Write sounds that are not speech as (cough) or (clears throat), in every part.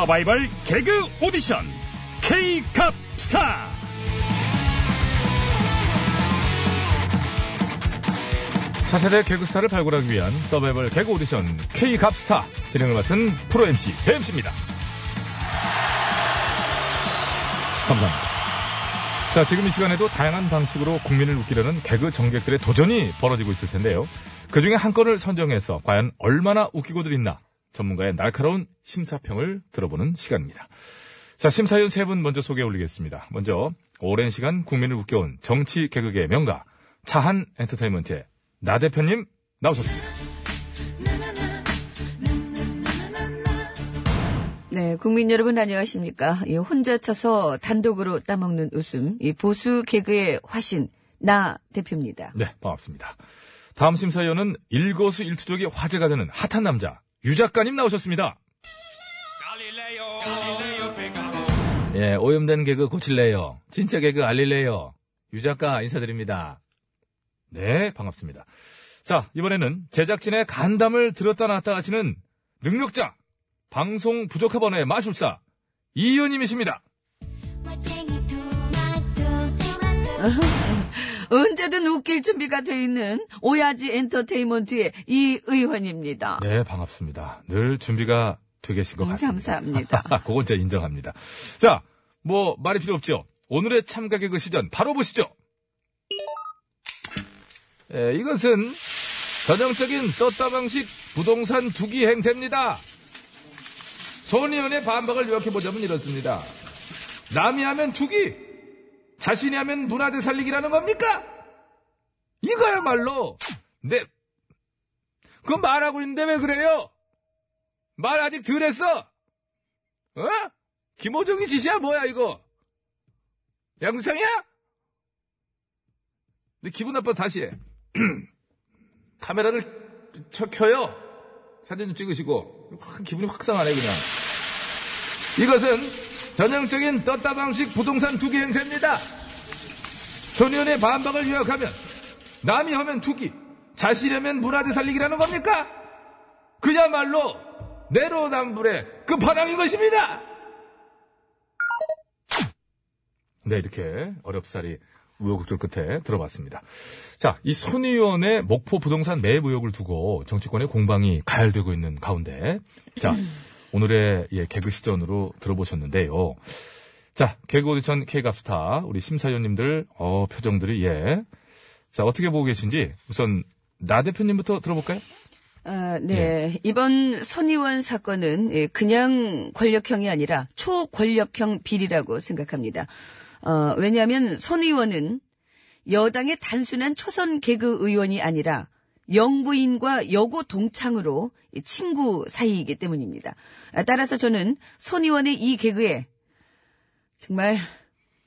서바이벌 개그 오디션 K캅스타 차세대 개그스타를 발굴하기 위한 서바이벌 개그 오디션 K캅스타 진행을 맡은 프로 MC 배MC입니다. 감사합니다. 자, 지금 이 시간에도 다양한 방식으로 국민을 웃기려는 개그 정객들의 도전이 벌어지고 있을 텐데요. 그 중에 한 건을 선정해서 과연 얼마나 웃기고들 있나 전문가의 날카로운 심사평을 들어보는 시간입니다. 자, 심사위원 세 분 먼저 소개 올리겠습니다. 먼저 오랜 시간 국민을 웃겨온 정치 개그계의 명가 차한 엔터테인먼트의 나 대표님 나오셨습니다. 네, 국민 여러분 안녕하십니까? 이 혼자 쳐서 단독으로 따먹는 웃음, 이 보수 개그의 화신 나 대표입니다. 네, 반갑습니다. 다음 심사위원은 일거수일투족이 화제가 되는 핫한 남자 유 작가님 나오셨습니다. 예, 오염된 개그 고칠래요. 진짜 개그 알릴래요. 유 작가 인사드립니다. 네, 반갑습니다. 자, 이번에는 제작진의 간담을 들었다 놨다 하시는 능력자, 방송 부족합원의 마술사, 이 의원님이십니다. 언제든 웃길 준비가 돼 있는 오야지 엔터테인먼트의 이 의원입니다. 네, 반갑습니다. 늘 준비가 되 계신 것 음, 같습니다. 감사합니다. (laughs) 그건 제가 인정합니다. 자, 뭐, 말이 필요 없죠. 오늘의 참가 개그 시전, 바로 보시죠. 예, 이것은 전형적인 떴다 방식 부동산 투기 행태입니다. 손의원의 반박을 요약해보자면 이렇습니다. 남이 하면 투기, 자신이 하면 문화재 살리기라는 겁니까? 이거야말로, 내, 그건 말하고 있는데 왜 그래요? 말 아직 덜 했어? 어? 김호정이 짓이야, 뭐야, 이거? 양수창이야? 근데 기분 나빠 다시 해. (clears throat) 카메라를 쳐 켜요. 사진 좀 찍으시고. 확, 기분이 확 상하네, 그냥. 이것은 전형적인 떴다 방식 부동산 투기 행태입니다. 소년의 반박을 요약하면 남이 하면 투기, 하면 문화재 살리기라는 겁니까? 그야말로 내로남불의 끝판왕인 것입니다. 네, 이렇게 어렵사리 우여곡절 끝에 들어봤습니다. 자, 이 손 의원의 목포 부동산 매입 의혹을 두고 정치권의 공방이 가열되고 있는 가운데, 자, 오늘의 예, 개그 시전으로 들어보셨는데요. 자, 개그 오디션 K갑스타, 우리 심사위원님들, 어, 표정들이, 예. 자, 어떻게 보고 계신지, 우선, 나 대표님부터 들어볼까요? 아, 네. 이번 손의원 사건은 예, 그냥 권력형이 아니라 초권력형 비리라고 생각합니다. 어, 왜냐하면 손 의원은 여당의 단순한 초선 개그 의원이 아니라 영부인과 여고 동창으로 친구 사이이기 때문입니다. 아, 따라서 저는 손 의원의 이 개그에 정말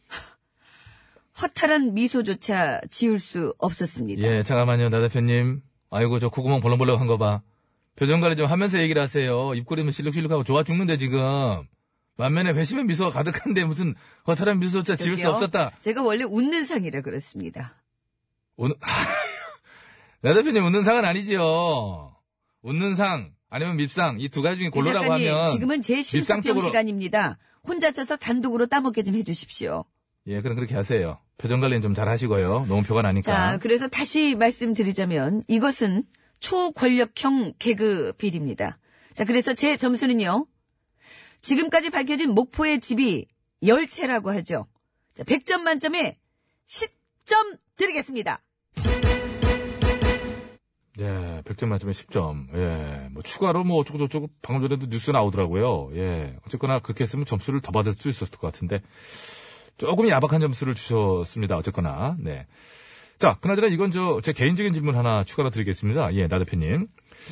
(laughs) 허탈한 미소조차 지울 수 없었습니다. 예, 잠깐만요, 나 대표님. 아이고, 저 콧구멍 벌렁벌렁 한거 봐. 표정 관리 좀 하면서 얘기를 하세요. 입꼬리면 실룩실룩하고 좋아 죽는데, 지금. 만면에 회심의 미소가 가득한데 무슨 허탈한 미소조차 지울 수 저기요, 없었다. 제가 원래 웃는 상이라 그렇습니다. 오늘, (laughs) 나 대표님 웃는 상은 아니지요. 웃는 상, 아니면 밉상, 이 두 가지 중에 작가님, 하면. 지금은 제 밉상적으로- 시간입니다. 혼자 쳐서 단독으로 따먹게 좀 해주십시오. 예, 그럼 그렇게 하세요. 표정 관리는 좀 잘 하시고요. 너무 표가 나니까. 자, 그래서 다시 말씀드리자면 이것은 초권력형 개그 비리입니다. 자, 그래서 제 점수는요. 지금까지 밝혀진 목포의 집이 열채라고 하죠. 자, 100점 만점에 10점 드리겠습니다. 예, 100점 만점에 10점. 예, 뭐 추가로 뭐 어쩌고저쩌고 방금 전에도 뉴스 나오더라고요. 예, 어쨌거나 그렇게 했으면 점수를 더 받을 수 있었을 것 같은데 조금 야박한 점수를 주셨습니다. 어쨌거나, 네. 자, 그나저나 이건 저 제 개인적인 질문 하나 추가로 드리겠습니다. 예, 나 대표님.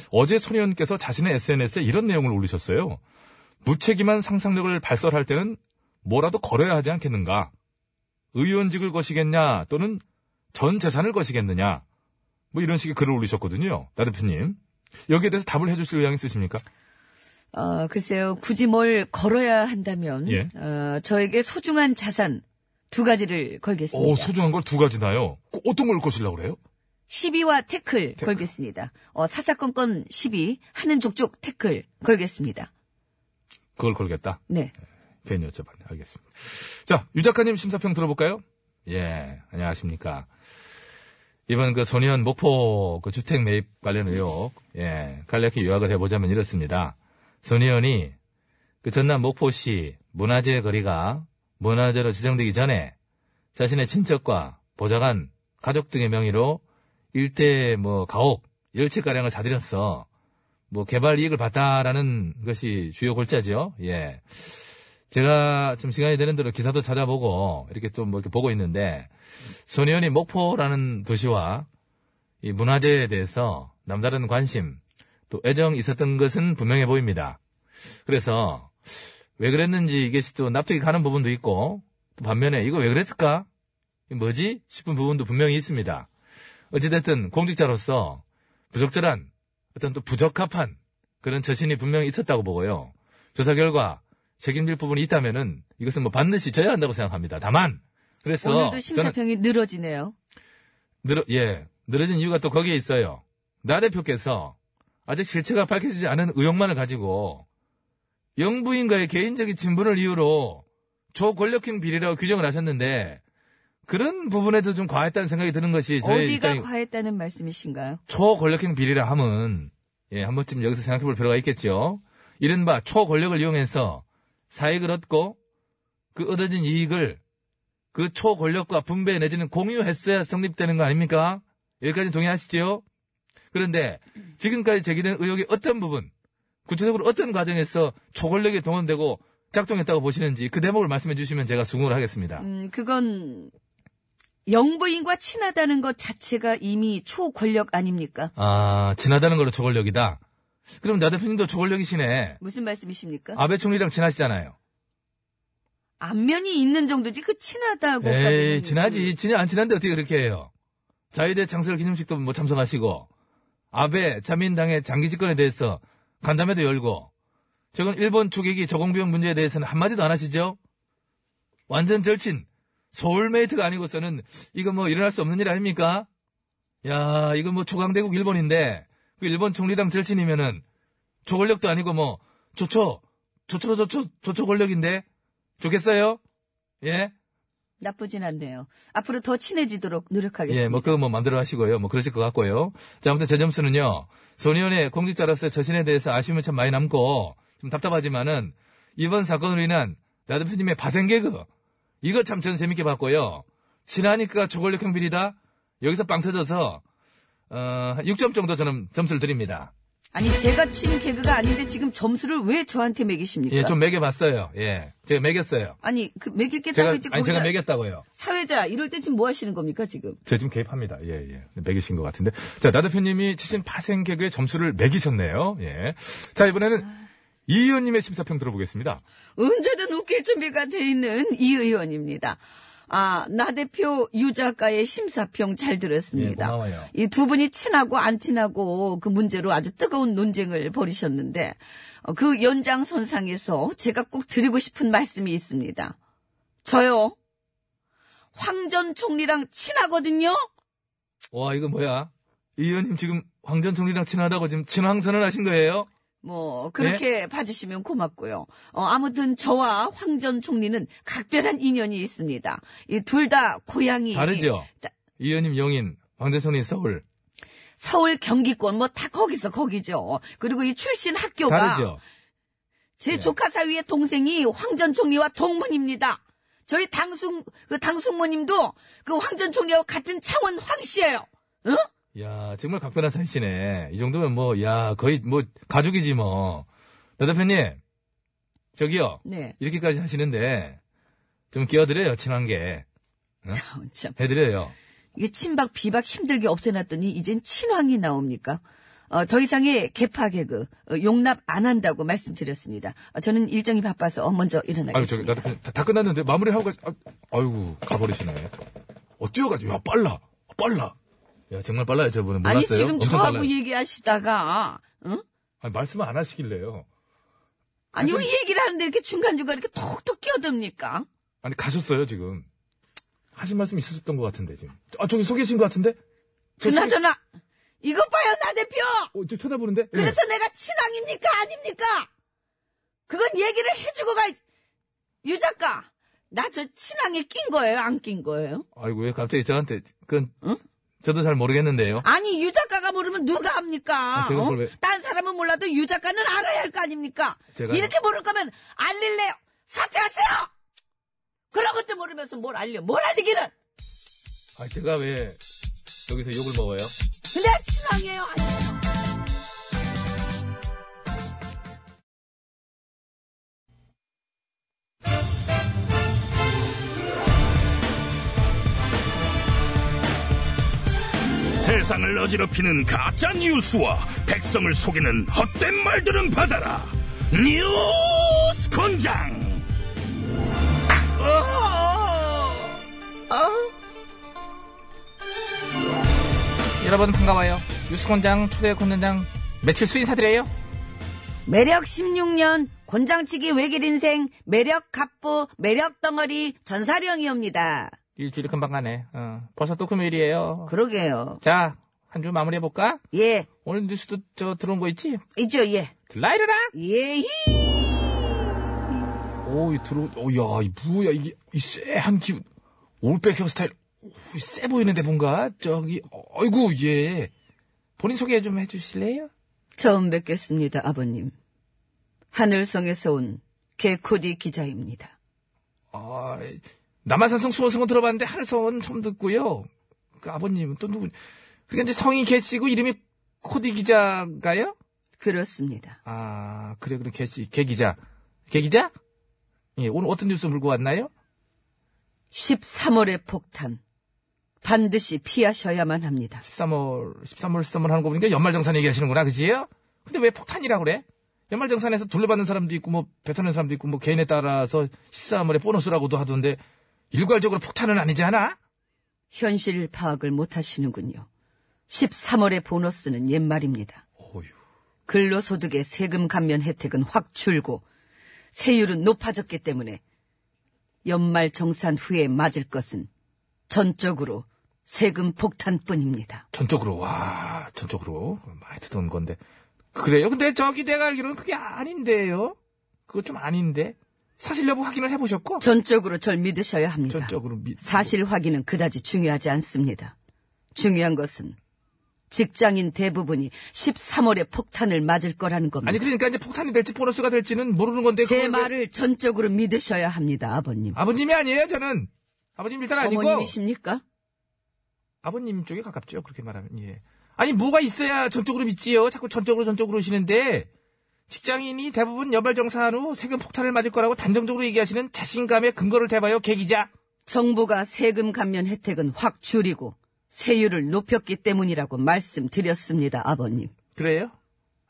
어제 손 의원께서 자신의 SNS에 이런 내용을 올리셨어요. 무책임한 상상력을 발설할 때는 뭐라도 걸어야 하지 않겠는가? 의원직을 거시겠냐 또는 전 재산을 거시겠느냐? 뭐 이런 식의 글을 올리셨거든요. 나 대표님. 여기에 대해서 답을 해주실 의향 있으십니까? 어, 글쎄요. 굳이 뭘 걸어야 한다면 예. 어, 저에게 소중한 자산 두 가지를 걸겠습니다. 오, 소중한 걸 두 가지나요? 꼭 어떤 걸 거시려고 그래요? 시비와 태클, 걸겠습니다. 어, 사사건건 시비, 하는 족족 태클 걸겠습니다. 그걸 걸겠다. 네. 괜히 여쭤봤네. 알겠습니다. 자, 유 작가님 심사평 들어볼까요? 예, 안녕하십니까. 이번 그 소년 목포 그 주택 매입 관련 의혹, 예, 간략히 요약을 해보자면 이렇습니다. 소년이 그 전남 목포시 문화재 거리가 문화재로 지정되기 전에 자신의 친척과 보좌관, 가족 등의 명의로 일대 뭐 가옥, 열채가량을 사들였어. 뭐 개발 이익을 봤다라는 것이 주요 골자죠. 예. 제가 좀 시간이 되는 대로 기사도 찾아보고 이렇게 좀 뭐 이렇게 보고 있는데 손 의원이 목포라는 도시와 이 문화재에 대해서 남다른 관심 또 애정이 있었던 것은 분명해 보입니다. 그래서 왜 그랬는지 이게 또 납득이 가는 부분도 있고 또 반면에 이거 왜 그랬을까? 뭐지? 싶은 부분도 분명히 있습니다. 어찌됐든 공직자로서 부적절한 어떤 또 부적합한 그런 처신이 분명히 있었다고 보고요. 조사 결과 책임질 부분이 있다면은 이것은 뭐 반드시 져야 한다고 생각합니다. 다만 그래서 오늘도 심사평이 늘어지네요. 늘어 예 늘어진 이유가 또 거기에 있어요. 나 대표께서 아직 실체가 밝혀지지 않은 의혹만을 가지고 영부인과의 개인적인 친분을 이유로 초권력형 비리라고 규정을 하셨는데 그런 부분에도 좀 과했다는 생각이 드는 것이 저의 어디가 과했다는 말씀이신가요? 초권력형 비리라 함은 예, 한 번쯤 여기서 생각해 볼 필요가 있겠죠. 이른바 초권력을 이용해서 사익을 얻고 그 얻어진 이익을 그 초권력과 분배 내지는 공유했어야 성립되는 거 아닙니까? 여기까지 동의하시죠? 그런데 지금까지 제기된 의혹의 어떤 부분, 구체적으로 어떤 과정에서 초권력이 동원되고 작동했다고 보시는지 그 대목을 말씀해 주시면 제가 수긍을 하겠습니다. 음, 그건 영부인과 친하다는 것 자체가 이미 초권력 아닙니까? 아, 친하다는 걸로 초권력이다? 그럼 나 대표님도 초권력이시네. 무슨 말씀이십니까? 아베 총리랑 친하시잖아요. 안면이 있는 정도지 그 친하다고까지는 에이, 친하지. 친해, 안 친한데 어떻게 그렇게 해요? 자유대 창설 기념식도 뭐 참석하시고, 아베, 자민당의 장기 집권에 대해서 간담회도 열고, 최근 일본 초계기 저공비용 문제에 대해서는 한마디도 안 하시죠? 완전 절친, 소울메이트가 아니고서는 이거 뭐 일어날 수 없는 일 아닙니까? 야, 이거 뭐 초강대국 일본인데, 그 일본 총리랑 절친이면은, 초권력도 아니고 뭐, 조초, 조초, 조초, 조초 권력인데? 좋겠어요? 예? 나쁘진 않네요. 앞으로 더 친해지도록 노력하겠습니다. 예, 뭐, 그거 뭐 만들어 하시고요. 뭐, 그러실 것 같고요. 자, 아무튼 제 점수는요, 소니원의 공직자로서의 처신에 대해서 아쉬움이 참 많이 남고, 좀 답답하지만은, 이번 사건으로 인한 나 대표님의 파생개그, 이거 참 저는 재밌게 봤고요. 친하니까 초권력형 비리다? 여기서 빵 터져서, 어, 한 6점 정도 저는 점수를 드립니다. 아니 제가 친 개그가 아닌데 지금 점수를 왜 저한테 매기십니까? 예, 좀 매겨봤어요. 예. 제가 매겼어요. 아니 그 매길 게 제가, 따로 있지 아니, 제가 매겼다고요. 사회자 이럴 때 지금 뭐 하시는 겁니까 지금? 제가 지금 개입합니다. 예, 예. 매기신 것 같은데. 자, 나 대표님이 치신 파생 개그의 점수를 매기셨네요. 예. 자, 이번에는 이 의원님의 심사평 들어보겠습니다. 언제든 웃길 준비가 돼 있는 이 의원입니다. 아, 나 대표 유 작가의 심사평 잘 들었습니다. 예, 고마워요. 이두 분이 친하고 안 친하고 그 문제로 아주 뜨거운 논쟁을 벌이셨는데 어, 그 연장선상에서 제가 꼭 드리고 싶은 말씀이 있습니다. 저요. 황 전 총리랑 친하거든요. 와, 이거 뭐야? 이 의원님 지금 황 전 총리랑 친하다고 지금 친황선언 하신 거예요? 뭐 그렇게 봐주시면 고맙고요. 어, 아무튼 저와 황 전 총리는 각별한 인연이 있습니다. 이 둘 다 고향이 다르죠? 다- 이 의원님 영인, 황 전 총리 서울. 서울 경기권 뭐 다 거기서 거기죠. 그리고 이 출신 학교가 다르죠? 제 예. 조카 사위의 동생이 황 전 총리와 동문입니다. 저희 당숙 그 당숙모님도 그 황 전 총리하고 같은 창원 황 씨예요. 어? 야, 정말 각별한 사이시네. 이 정도면 뭐, 야, 거의 뭐, 가족이지 뭐. 나 대표님, 저기요. 네. 이렇게까지 하시는데, 좀 끼어드려요, 친한 게. (laughs) 참. 해드려요. 이게 친박 비박 힘들게 없애놨더니 이젠 친황이 나옵니까? 어, 더 이상의 개파 개그 어, 용납 안 한다고 말씀드렸습니다. 어, 저는 일정이 바빠서 먼저 아유, 일어나겠습니다. 나 대표님, 다, 다 끝났는데, 마무리하고 가, 아, 아이고, 가버리시네. 어, 뛰어가지고, 야, 빨라. 빨라. 야, 정말 빨라요, 저분은. 아니 몰랐어요? 지금 엄청 저하고 빨라요. 얘기하시다가 응? 아니, 말씀을 안 하시길래요. 아니 왜 가서- 얘기를 하는데 이렇게 중간중간 이렇게 톡톡 끼어듭니까? 아니, 가셨어요, 지금. 하신 말씀 있으셨던 것 같은데, 지금. 아, 저기 서 계신 것 같은데? 그나저나 이것 봐요 나 대표 어, 저 쳐다보는데? 예. 그래서 내가 친왕입니까 아닙니까? 그건 얘기를 해주고 가. 유 작가, 나 저 친왕에 낀 거예요? 안 낀 거예요? 아이고, 왜 갑자기 저한테, 그건, 응? 저도 잘 모르겠는데요. 아니, 유 작가가 모르면 누가 합니까? 아, 제가 어? 그걸 왜- 딴 사람은 몰라도 유 작가는 알아야 할 거 아닙니까? 제가요? 이렇게 모를 거면 알릴래요? 사퇴하세요! 그런 것도 모르면서 뭘 알려? 뭘 알리기는? 아, 제가 왜 여기서 욕을 먹어요? 근데 친왕이에요, 아니에요? 세상을 어지럽히는 가짜 뉴스와 백성을 속이는 헛된 말들은 받아라. 뉴스 권장. 여러분 반가워요. 뉴스 권장 초대 권장장 매칠수 인사드려요. 매력 16년, 곤장치기 외길 인생, 매력 갑부, 매력 덩어리, 전사령이옵니다. 일주일이 금방 가네. 어, 벌써 또 금요일이에요. 그러게요. 자, 한 주 마무리해볼까? 예, 오늘 뉴스도 저 들어온 거 있지? 있죠, 예. 들라이르라! 예히! 오, 이 들어, 오, 야, 이 뭐야, 이게, 이 쎄한 기운. 올백 헤어스타일. 오, 쎄 보이는데 뭔가? 저기, 어이구, 예. 본인 소개 좀 해주실래요? 처음 뵙겠습니다, 아버님. 하늘성에서 온 개코디 기자입니다. 아, 남한산성 수원성은 들어봤는데 하늘성은 처음 듣고요. 그 아버님은 또 누구? 그러니까 이제 성이 개씨고 이름이 코디 기자가요? 그렇습니다. 아, 그래, 그래, 개씨, 개 기자. 개 기자? 예, 오늘 어떤 뉴스 물고 왔나요? 13월의 폭탄. 반드시 피하셔야만 합니다. 13월, 13월, 13월 하는 거 보니까 연말정산 얘기하시는구나, 그지요? 근데 왜 폭탄이라고 그래? 연말정산에서 돌려받는 사람도 있고, 뭐, 뱉어내는 사람도 있고, 뭐, 개인에 따라서 13월에 보너스라고도 하던데, 일괄적으로 폭탄은 아니지 않아? 현실 파악을 못 하시는군요. 13월의 보너스는 옛말입니다. 어휴. 근로소득의 세금 감면 혜택은 확 줄고 세율은 높아졌기 때문에 연말 정산 후에 맞을 것은 전적으로 세금 폭탄뿐입니다. 전적으로, 와, 전적으로. 많이 듣던 건데. 그래요? 근데 저기 내가 알기로는 그게 아닌데요? 그거 좀 아닌데? 사실 여부 확인을 해보셨고? 전적으로 절 믿으셔야 합니다. 전적으로 믿, 사실 확인은 그다지 중요하지 않습니다. 중요한 것은 직장인 대부분이 13월에 폭탄을 맞을 거라는 겁니다. 아니, 그러니까 이제 폭탄이 될지 보너스가 될지는 모르는 건데. 제 그걸 왜- 말을 전적으로 믿으셔야 합니다, 아버님. 아버님이 아니에요, 저는. 아버님 일단 아니고. 어머님이십니까? 아버님 쪽에 가깝죠. 그렇게 말하면. 예. 아니 뭐가 있어야 전적으로 믿지요. 자꾸 전적으로 전적으로 오시는데 직장인이 대부분 연말정산 후 세금 폭탄을 맞을 거라고 단정적으로 얘기하시는 자신감의 근거를 대봐요. 계기자. 정부가 세금 감면 혜택은 확 줄이고 세율을 높였기 때문이라고 말씀드렸습니다, 아버님. 그래요?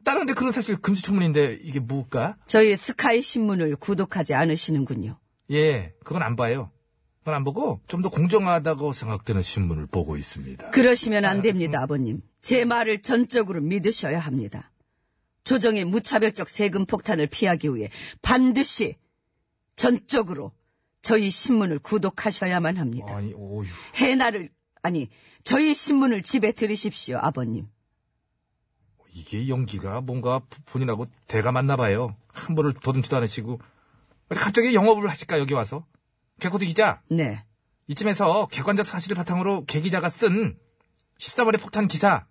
다른 데 그런 사실 금지초문인데 이게 뭘까? 저희 스카이 신문을 구독하지 않으시는군요. 예, 그건 안 봐요. 그건 안 보고 좀 더 공정하다고 생각되는 신문을 보고 있습니다. 그러시면 안 됩니다, 아 버님. 제 말을 전적으로 믿으셔야 합니다. 조정의 무차별적 세금 폭탄을 피하기 위해 반드시 전적으로 저희 신문을 구독하셔야만 합니다. 아니, 오유. 해나를, 아니, 저희 신문을 집에 들이십시오, 아버님. 이게 연기가 뭔가 본인하고 대가 맞나 봐요. 한 번을 더듬지도 않으시고. 갑자기 영업을 하실까, 여기 와서? 개코드 기자. 네. 이쯤에서 객관적 사실을 바탕으로 개 기자가 쓴 13월의 폭탄 기사,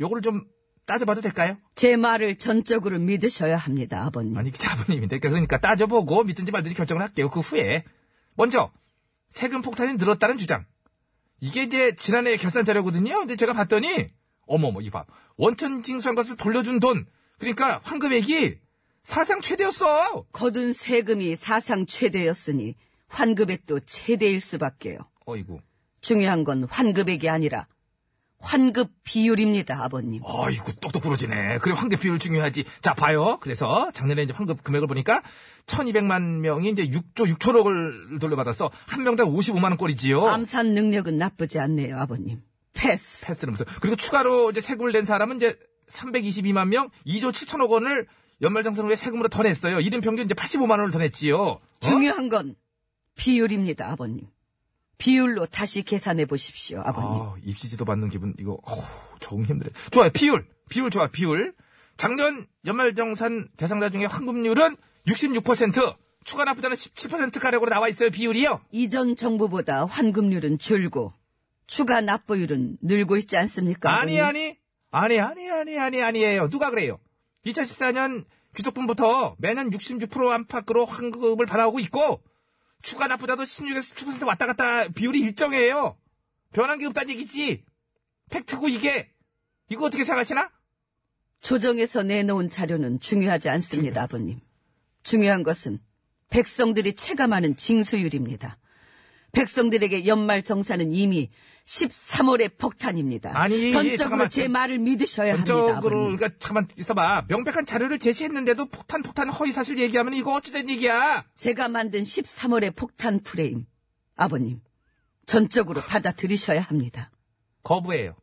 요거를 좀 따져봐도 될까요? 제 말을 전적으로 믿으셔야 합니다, 아버님. 아니, 기자분님인데. 그러니까 따져보고 믿든지 말든지 결정을 할게요. 그 후에. 먼저, 세금 폭탄이 늘었다는 주장. 이게 이제 지난해 결산 자료거든요. 근데 제가 봤더니, 어머머, 이거 봐. 원천 징수한 것을 돌려준 돈. 그러니까 환급액이 사상 최대였어. 거둔 세금이 사상 최대였으니 환급액도 최대일 수밖에요. 어이구. 중요한 건 환급액이 아니라 환급 비율입니다, 아버님. 아이고, 똑똑 부러지네. 그래, 환급 비율 중요하지. 자, 봐요. 그래서 작년에 이제 환급 금액을 보니까 1200만 명이 이제 6조 6천억을 돌려받아서 한 명당 55만원 꼴이지요. 암산 능력은 나쁘지 않네요, 아버님. 패스. 패스는 무슨. 그리고 추가로 이제 세금을 낸 사람은 이제 322만 명, 2조 7천억 원을 연말정산 후에 세금으로 더 냈어요. 1인 평균 이제 85만 원을 더 냈지요. 어? 중요한 건 비율입니다, 아버님. 비율로 다시 계산해 보십시오, 아버님. 아, 입시지도 받는 기분, 이거, 어우, 적응 힘들어. 좋아요, 비율. 비율 좋아, 비율. 작년 연말정산 대상자 중에 환급률은 66%, 추가 납부자는 17% 가량으로 나와 있어요, 비율이요. 이전 정부보다 환급률은 줄고 추가 납부율은 늘고 있지 않습니까? 아니? 아니. 아니, 아니, 아니, 아니, 아니에요. 누가 그래요? 2014년 귀속분부터 매년 66% 안팎으로 환급을 받아오고 있고, 추가 납부자도 16에서 17% 왔다 갔다 비율이 일정해요. 변한 게 없다는 얘기지. 팩트고, 이게. 이거 어떻게 생각하시나? 조정에서 내놓은 자료는 중요하지 않습니다, 아버님. 중요한 것은 백성들이 체감하는 징수율입니다. 백성들에게 연말 정산은 이미 13월의 폭탄입니다. 아니, 전적으로 잠깐만. 제 말을 믿으셔야 합니다. 전적으로. 그러니까, 잠깐만, 있어봐. 명백한 자료를 제시했는데도 폭탄, 폭탄 허위 사실 얘기하면 이거 어쩌자는 얘기야? 제가 만든 13월의 폭탄 프레임, 아버님, 전적으로 받아들이셔야 합니다. 거부해요.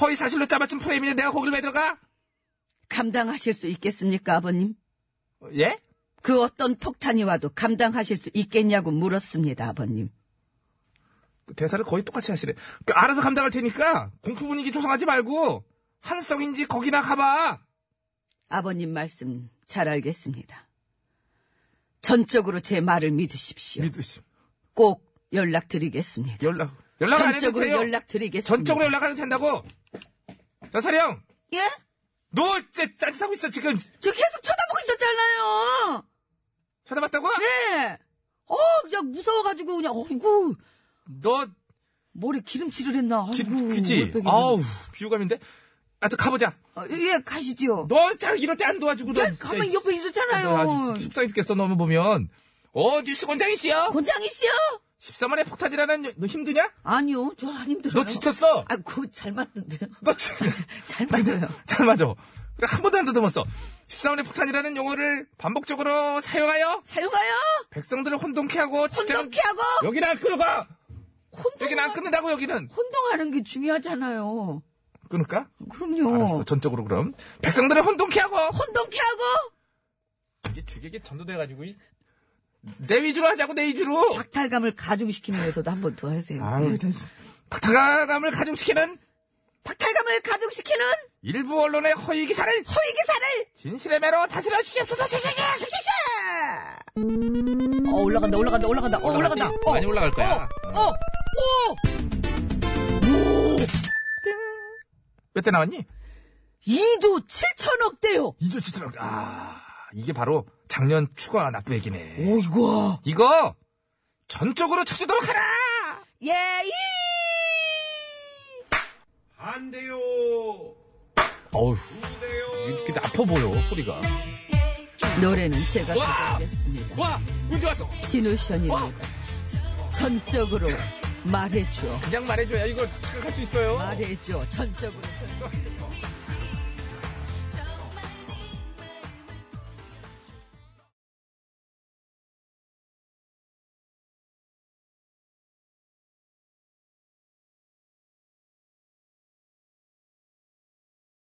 허위 사실로 짜맞춘 프레임인데 내가 거길 왜 들어가? 감당하실 수 있겠습니까, 아버님? 예? 그 어떤 폭탄이 와도 감당하실 수 있겠냐고 물었습니다, 아버님. 그 대사를 거의 똑같이 하시래. 그 알아서 감당할 테니까 공포 분위기 조성하지 말고 한성인지 거기나 가봐. 아버님 말씀 잘 알겠습니다. 전적으로 제 말을 믿으십시오. 믿으시. 꼭 연락드리겠습니다. 연락 연락 안 해도 전적으로 돼요. 연락드리겠습니다. 전적으로 연락 안 해도 된다고. 자 사령, 예? 너 진짜 짠짓하고 있어 지금. 저 계속 쳐다보고 있었잖아요. 쳐다봤다고? 네. 어, 그냥 무서워가지고 그냥 어이구 너 머리 기름칠을 했나? 기, 아이고, 그치? 아우 비호감인데. 아또 가보자. 어, 예, 가시죠. 너자 이럴 때 안 도와주고 너. 야, 진짜 가만히 옆에 있었잖아요. 너 아주 속상해 죽겠어 너무 보면. 어 뉴스 권장이시여. 권장이시여? 13만의 폭탄이라는 너 힘드냐? 아니요, 저 안 힘들어요. 너 지쳤어. 아, 그거 잘 맞던데요. 너 지- (laughs) 잘 맞아요. (laughs) 잘 맞아. 한 번도 안 더듬었어. 13원의 폭탄이라는 용어를 반복적으로 사용하여 사용하여 백성들을 혼동케 하고 혼동케 하고 여기는 안 끊어가. 혼동 여기는 안 끊는다고 여기는. 혼동하는 게 중요하잖아요. 끊을까? 그럼요. 알았어. 전적으로 그럼 백성들을 혼동케 하고 혼동케 하고 이게 주객에 전도돼가지고 이- 내 위주로 하자고 내 위주로. 박탈감을 가중시키는 데서도 한 번 더 하세요. 아유, 박탈감을 가중시키는 박탈감을 가중시키는 일부 언론의 허위 기사를 허위 기사를 진실의 매로 다스려 주시옵소서. 샤샤샤. 어 올라간다 올라간다 올라간다 어 올라간다? 어, 많이 올라갈 거야. 어, 어, 몇대 나왔니? 2조 7천억 대요. 2조 7천억. 아, 이게 바로 작년 추가 납부 얘기네. 오 이거 이거 전적으로 쳐주도록 하라. 예 이. 반대요. 어휴. 이렇게 아파 보여 소리가. 노래는 제가 와! 부르겠습니다. 와, 문제 왔어. 진우션입니다. 전적으로 말해줘. 그냥 말해줘야 이거 생각할 수 있어요. 말해줘. 전적으로. 전적으로.